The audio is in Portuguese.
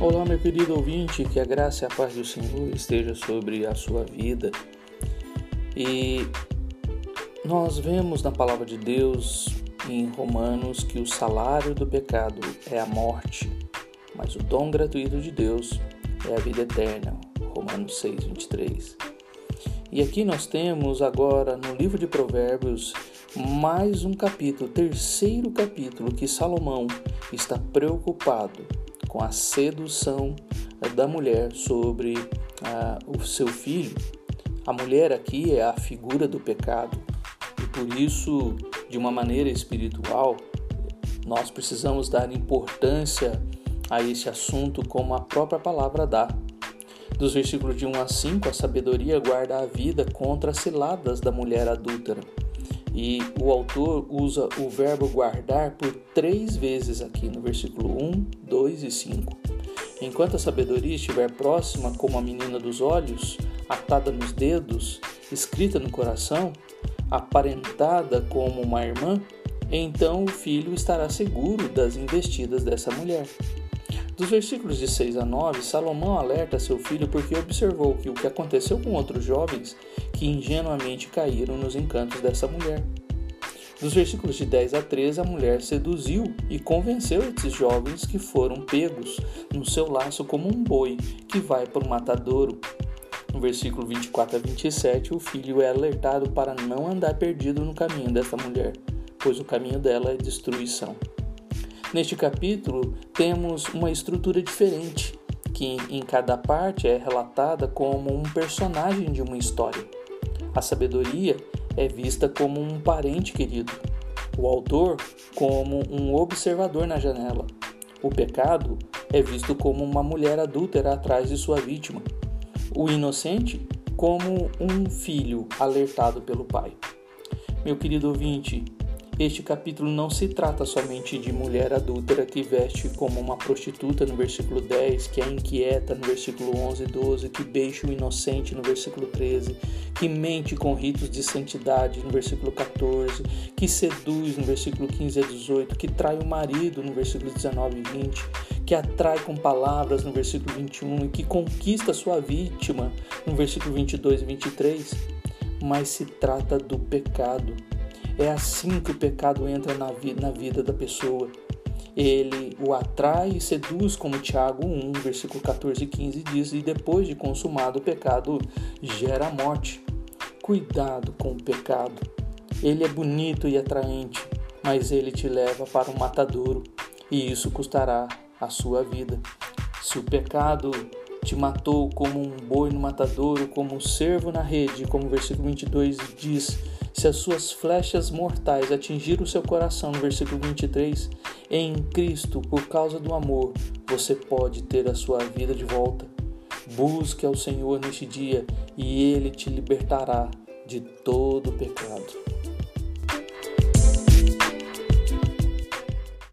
Olá, meu querido ouvinte, que a graça e a paz do Senhor esteja sobre a sua vida. E nós vemos na palavra de Deus em Romanos que o salário do pecado é a morte, mas o dom gratuito de Deus é a vida eterna. Romanos 6, 23. E aqui nós temos agora no livro de Provérbios mais um capítulo, terceiro capítulo, que Salomão está preocupado com a sedução da mulher sobre ah, o seu filho. A mulher aqui é a figura do pecado e por isso, de uma maneira espiritual, nós precisamos dar importância a esse assunto como a própria palavra dá. Dos versículos de 1 a 5, a sabedoria guarda a vida contra as ciladas da mulher adúltera. E o autor usa o verbo guardar por três vezes aqui no versículo 1, 2 e 5. Enquanto a sabedoria estiver próxima, como a menina dos olhos, atada nos dedos, escrita no coração, aparentada como uma irmã, então o filho estará seguro das investidas dessa mulher. Dos versículos de 6 a 9, Salomão alerta seu filho porque observou que o que aconteceu com outros jovens que ingenuamente caíram nos encantos dessa mulher. Dos versículos de 10 a 13, a mulher seduziu e convenceu esses jovens que foram pegos no seu laço como um boi que vai para o matadouro. No versículo 24 a 27, o filho é alertado para não andar perdido no caminho dessa mulher, pois o caminho dela é destruição. Neste capítulo, temos uma estrutura diferente, que em cada parte é relatada como um personagem de uma história. A sabedoria é vista como um parente querido, o autor como um observador na janela. O pecado é visto como uma mulher adúltera atrás de sua vítima. O inocente como um filho alertado pelo pai. Meu querido ouvinte, este capítulo não se trata somente de mulher adúltera que veste como uma prostituta no versículo 10, que é inquieta no versículo 11 e 12, que beija o inocente no versículo 13, que mente com ritos de santidade no versículo 14, que seduz no versículo 15 a 18, que trai o marido no versículo 19 e 20, que atrai com palavras no versículo 21 e que conquista sua vítima no versículo 22 e 23, mas se trata do pecado é assim que o pecado entra na, vi na vida da pessoa. Ele o atrai e seduz, como Tiago 1, versículo 14 e 15 diz, e depois de consumado o pecado, gera a morte. Cuidado com o pecado. Ele é bonito e atraente, mas ele te leva para o matadouro, e isso custará a sua vida. Se o pecado te matou como um boi no matadouro, como um cervo na rede, como o versículo 22 diz, se as suas flechas mortais atingiram o seu coração, no versículo 23, em Cristo, por causa do amor, você pode ter a sua vida de volta. Busque ao Senhor neste dia e Ele te libertará de todo pecado.